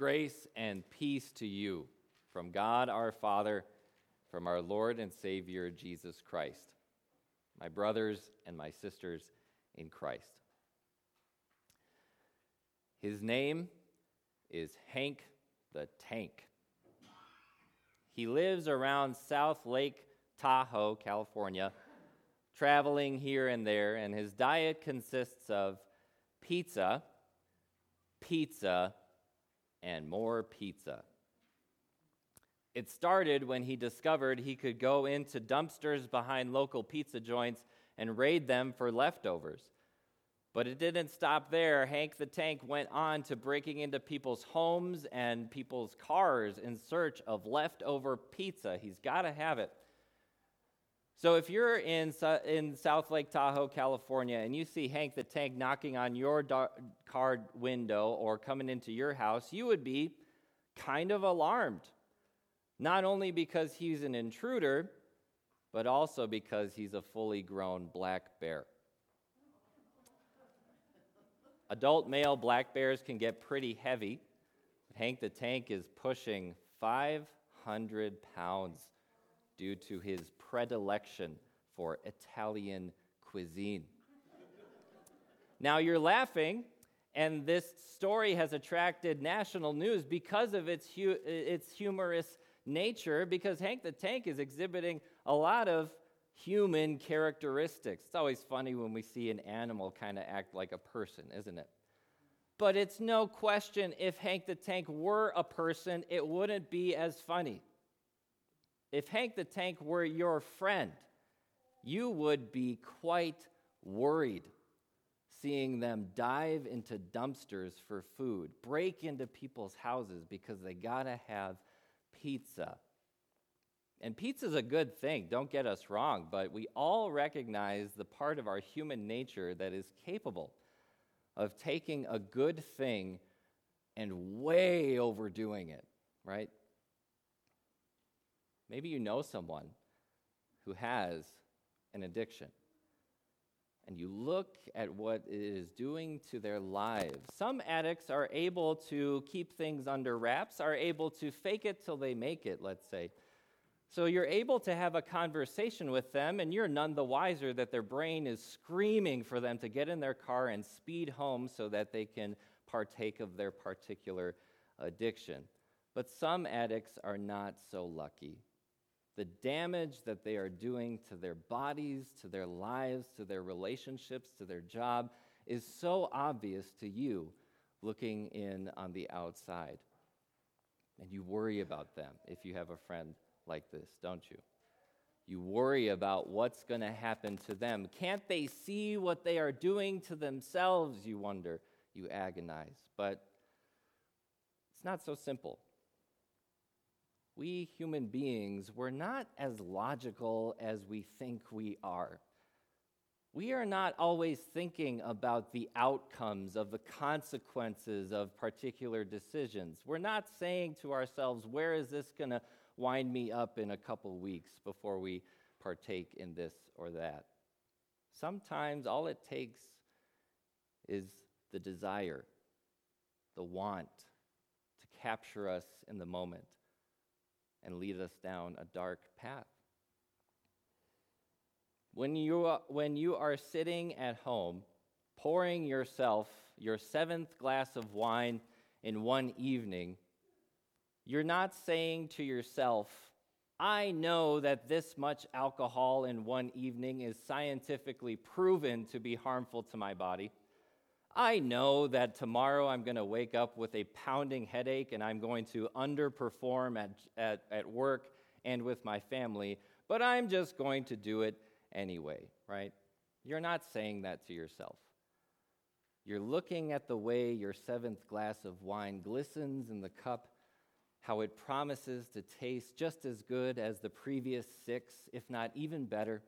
Grace and peace to you from God our Father, from our Lord and Savior Jesus Christ. My brothers and my sisters in Christ. His name is Hank the Tank. He lives around South Lake Tahoe, California, traveling here and there, and his diet consists of pizza, pizza, and more pizza. It started when he discovered he could go into dumpsters behind local pizza joints and raid them for leftovers. But it didn't stop there. Hank the Tank went on to breaking into people's homes and people's cars in search of leftover pizza. He's got to have it. So if you're in, in South Lake Tahoe, California, and you see Hank the Tank knocking on your car window or coming into your house, you would be kind of alarmed. Not only because he's an intruder, but also because he's a fully grown black bear. Adult male black bears can get pretty heavy. Hank the Tank is pushing 500 pounds due to his predilection for Italian cuisine. now you're laughing, and this story has attracted national news because of its, hu- its humorous nature, because Hank the Tank is exhibiting a lot of human characteristics. It's always funny when we see an animal kind of act like a person, isn't it? But it's no question if Hank the Tank were a person, it wouldn't be as funny. If Hank the Tank were your friend, you would be quite worried seeing them dive into dumpsters for food, break into people's houses because they gotta have pizza. And pizza's a good thing, don't get us wrong, but we all recognize the part of our human nature that is capable of taking a good thing and way overdoing it, right? Maybe you know someone who has an addiction. And you look at what it is doing to their lives. Some addicts are able to keep things under wraps, are able to fake it till they make it, let's say. So you're able to have a conversation with them, and you're none the wiser that their brain is screaming for them to get in their car and speed home so that they can partake of their particular addiction. But some addicts are not so lucky the damage that they are doing to their bodies, to their lives, to their relationships, to their job is so obvious to you looking in on the outside. And you worry about them if you have a friend like this, don't you? You worry about what's going to happen to them. Can't they see what they are doing to themselves? You wonder, you agonize. But it's not so simple we human beings, we're not as logical as we think we are. We are not always thinking about the outcomes of the consequences of particular decisions. We're not saying to ourselves, where is this going to wind me up in a couple weeks before we partake in this or that? Sometimes all it takes is the desire, the want to capture us in the moment and lead us down a dark path. When you, are, when you are sitting at home, pouring yourself your seventh glass of wine in one evening, you're not saying to yourself, I know that this much alcohol in one evening is scientifically proven to be harmful to my body. I know that tomorrow I'm going to wake up with a pounding headache and I'm going to underperform at, at, at work and with my family, but I'm just going to do it anyway, right? You're not saying that to yourself. You're looking at the way your seventh glass of wine glistens in the cup, how it promises to taste just as good as the previous six, if not even better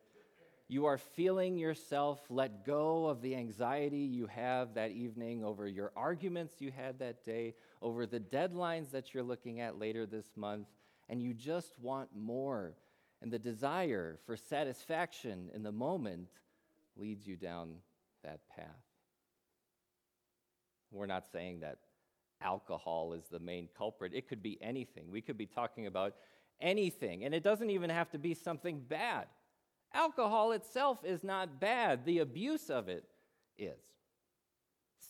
you are feeling yourself let go of the anxiety you have that evening over your arguments you had that day, over the deadlines that you're looking at later this month, and you just want more. And the desire for satisfaction in the moment leads you down that path. We're not saying that alcohol is the main culprit. It could be anything. We could be talking about anything, and it doesn't even have to be something bad. Alcohol itself is not bad, the abuse of it is.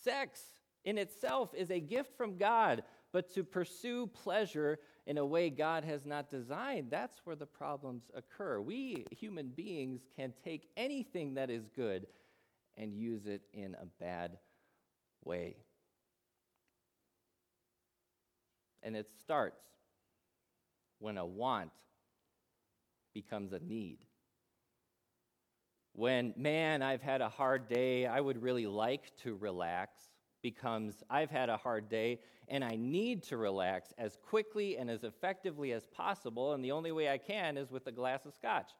Sex in itself is a gift from God, but to pursue pleasure in a way God has not designed, that's where the problems occur. We human beings can take anything that is good and use it in a bad way. And it starts when a want becomes a need. When, man, I've had a hard day, I would really like to relax, becomes, I've had a hard day and I need to relax as quickly and as effectively as possible, and the only way I can is with a glass of scotch.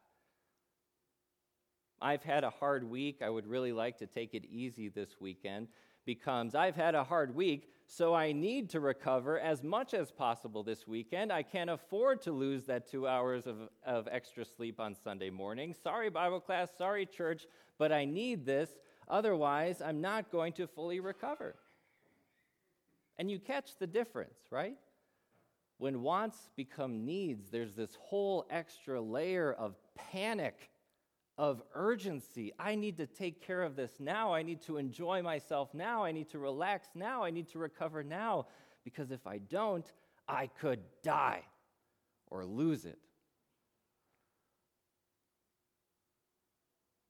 I've had a hard week, I would really like to take it easy this weekend, becomes, I've had a hard week, so I need to recover as much as possible this weekend. I can't afford to lose that two hours of, of extra sleep on Sunday morning. Sorry, Bible class, sorry, church, but I need this. Otherwise, I'm not going to fully recover. And you catch the difference, right? When wants become needs, there's this whole extra layer of panic of urgency. I need to take care of this now. I need to enjoy myself now. I need to relax now. I need to recover now. Because if I don't, I could die or lose it.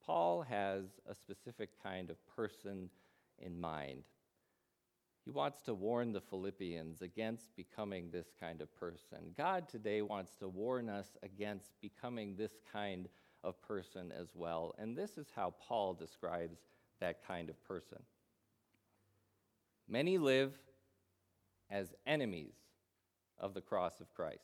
Paul has a specific kind of person in mind. He wants to warn the Philippians against becoming this kind of person. God today wants to warn us against becoming this kind of person as well. And this is how Paul describes that kind of person. Many live as enemies of the cross of Christ.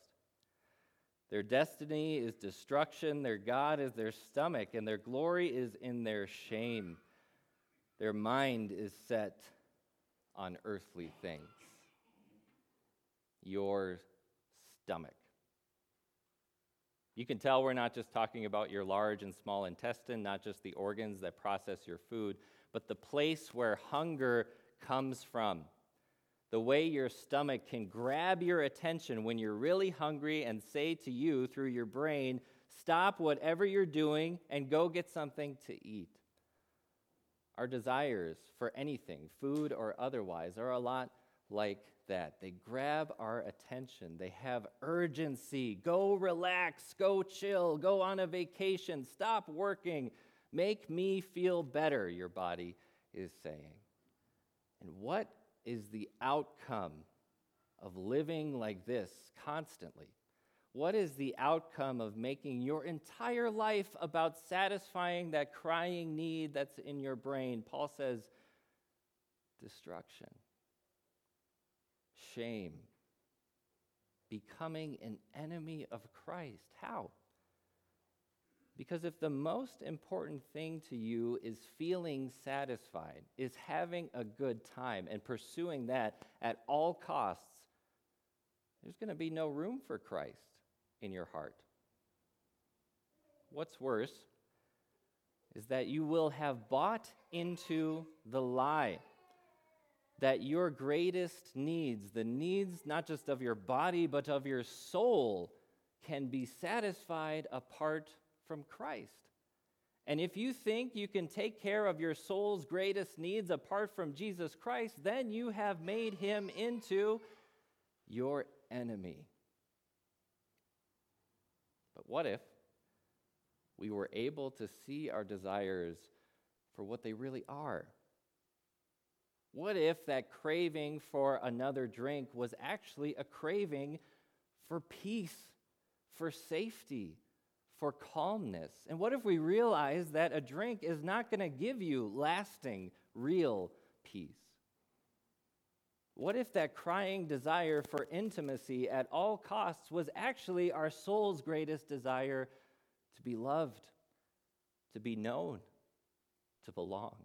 Their destiny is destruction, their God is their stomach, and their glory is in their shame. Their mind is set on earthly things. Your stomach. You can tell we're not just talking about your large and small intestine, not just the organs that process your food, but the place where hunger comes from. The way your stomach can grab your attention when you're really hungry and say to you through your brain, Stop whatever you're doing and go get something to eat. Our desires for anything, food or otherwise, are a lot like that. They grab our attention. They have urgency. Go relax, go chill, go on a vacation, stop working, make me feel better, your body is saying. And what is the outcome of living like this constantly? What is the outcome of making your entire life about satisfying that crying need that's in your brain? Paul says, destruction shame, becoming an enemy of Christ. How? Because if the most important thing to you is feeling satisfied, is having a good time, and pursuing that at all costs, there's going to be no room for Christ in your heart. What's worse is that you will have bought into the lie that your greatest needs, the needs not just of your body, but of your soul, can be satisfied apart from Christ. And if you think you can take care of your soul's greatest needs apart from Jesus Christ, then you have made him into your enemy. But what if we were able to see our desires for what they really are? What if that craving for another drink was actually a craving for peace, for safety, for calmness? And what if we realize that a drink is not going to give you lasting, real peace? What if that crying desire for intimacy at all costs was actually our soul's greatest desire to be loved, to be known, to belong?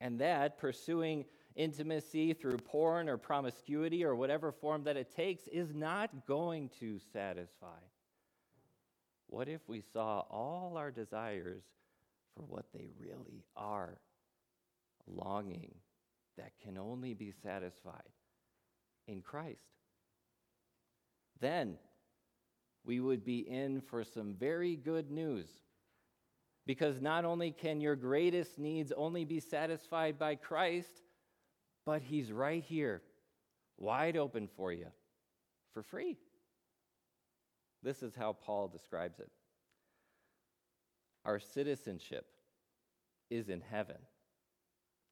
And that pursuing intimacy through porn or promiscuity or whatever form that it takes is not going to satisfy. What if we saw all our desires for what they really are longing that can only be satisfied in Christ. Then we would be in for some very good news. Because not only can your greatest needs only be satisfied by Christ, but He's right here, wide open for you, for free. This is how Paul describes it Our citizenship is in heaven,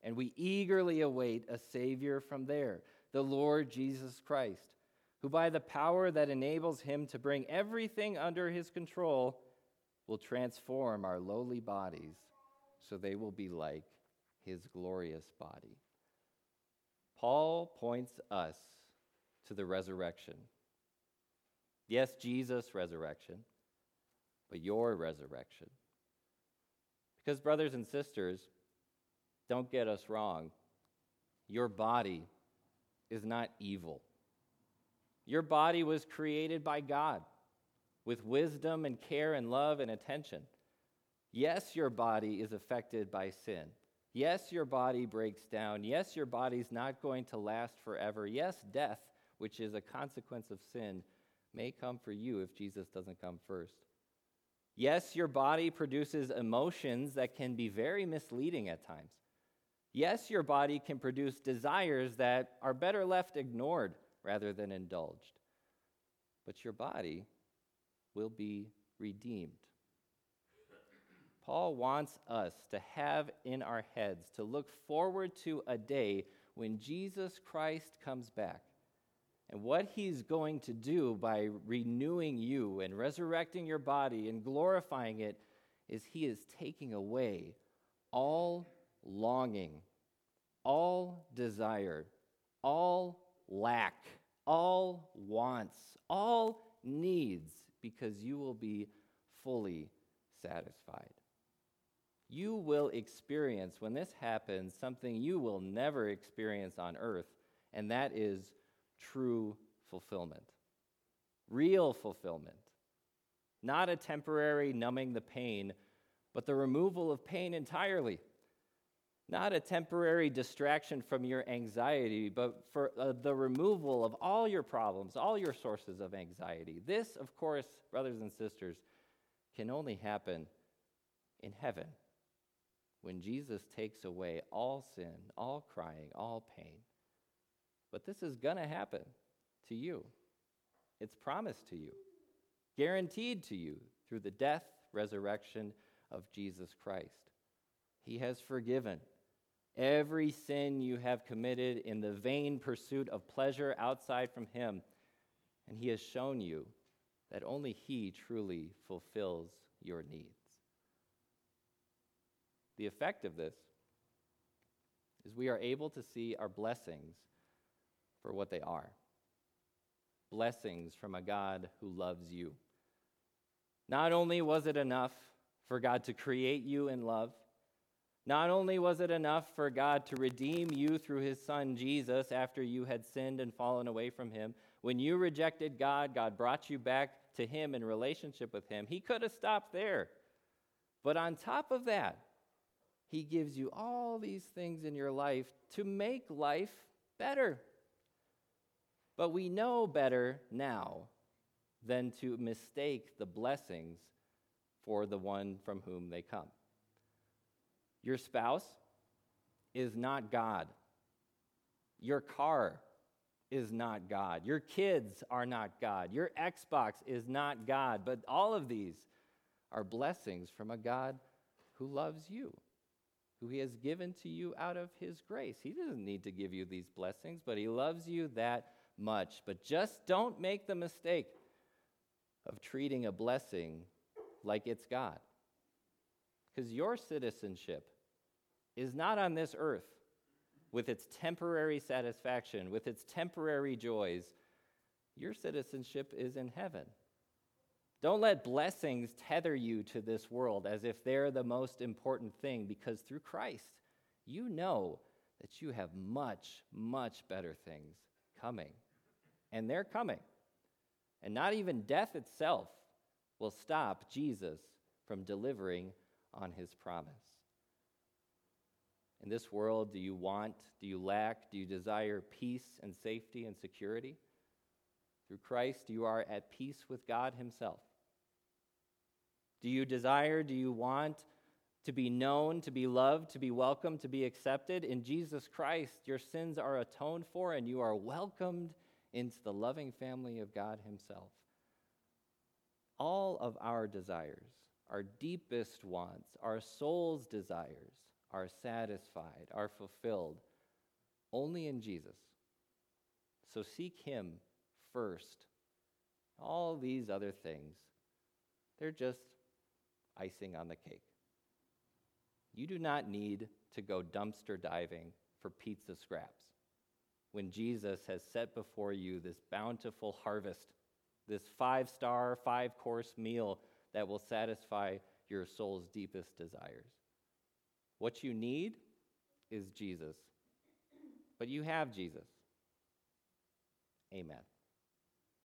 and we eagerly await a Savior from there, the Lord Jesus Christ, who by the power that enables him to bring everything under his control will transform our lowly bodies so they will be like his glorious body. Paul points us to the resurrection. Yes, Jesus' resurrection, but your resurrection. Because, brothers and sisters, don't get us wrong, your body is not evil. Your body was created by God with wisdom and care and love and attention. Yes, your body is affected by sin. Yes, your body breaks down. Yes, your body's not going to last forever. Yes, death, which is a consequence of sin, may come for you if Jesus doesn't come first. Yes, your body produces emotions that can be very misleading at times. Yes, your body can produce desires that are better left ignored rather than indulged. But your body will be redeemed. Paul wants us to have in our heads to look forward to a day when Jesus Christ comes back. And what he's going to do by renewing you and resurrecting your body and glorifying it is he is taking away all longing, all desire, all lack, all wants, all needs because you will be fully satisfied. You will experience, when this happens, something you will never experience on earth, and that is true fulfillment. Real fulfillment. Not a temporary numbing the pain, but the removal of pain entirely. Not a temporary distraction from your anxiety, but for uh, the removal of all your problems, all your sources of anxiety. This, of course, brothers and sisters, can only happen in heaven when Jesus takes away all sin, all crying, all pain. But this is going to happen to you. It's promised to you, guaranteed to you through the death, resurrection of Jesus Christ. He has forgiven every sin you have committed in the vain pursuit of pleasure outside from Him, and He has shown you that only He truly fulfills your needs. The effect of this is we are able to see our blessings for what they are blessings from a God who loves you. Not only was it enough for God to create you in love, not only was it enough for God to redeem you through his son Jesus after you had sinned and fallen away from him, when you rejected God, God brought you back to him in relationship with him. He could have stopped there. But on top of that, he gives you all these things in your life to make life better. But we know better now than to mistake the blessings for the one from whom they come. Your spouse is not God. Your car is not God. Your kids are not God. Your Xbox is not God. But all of these are blessings from a God who loves you, who He has given to you out of His grace. He doesn't need to give you these blessings, but He loves you that much. But just don't make the mistake of treating a blessing like it's God. Because your citizenship is not on this earth with its temporary satisfaction, with its temporary joys. Your citizenship is in heaven. Don't let blessings tether you to this world as if they're the most important thing, because through Christ, you know that you have much, much better things coming. And they're coming. And not even death itself will stop Jesus from delivering on his promise. In this world, do you want, do you lack, do you desire peace and safety and security? Through Christ, you are at peace with God Himself. Do you desire, do you want to be known, to be loved, to be welcomed, to be accepted? In Jesus Christ, your sins are atoned for and you are welcomed into the loving family of God Himself. All of our desires, our deepest wants, our soul's desires, are satisfied, are fulfilled only in Jesus. So seek Him first. All these other things, they're just icing on the cake. You do not need to go dumpster diving for pizza scraps when Jesus has set before you this bountiful harvest, this five star, five course meal that will satisfy your soul's deepest desires. What you need is Jesus. But you have Jesus. Amen.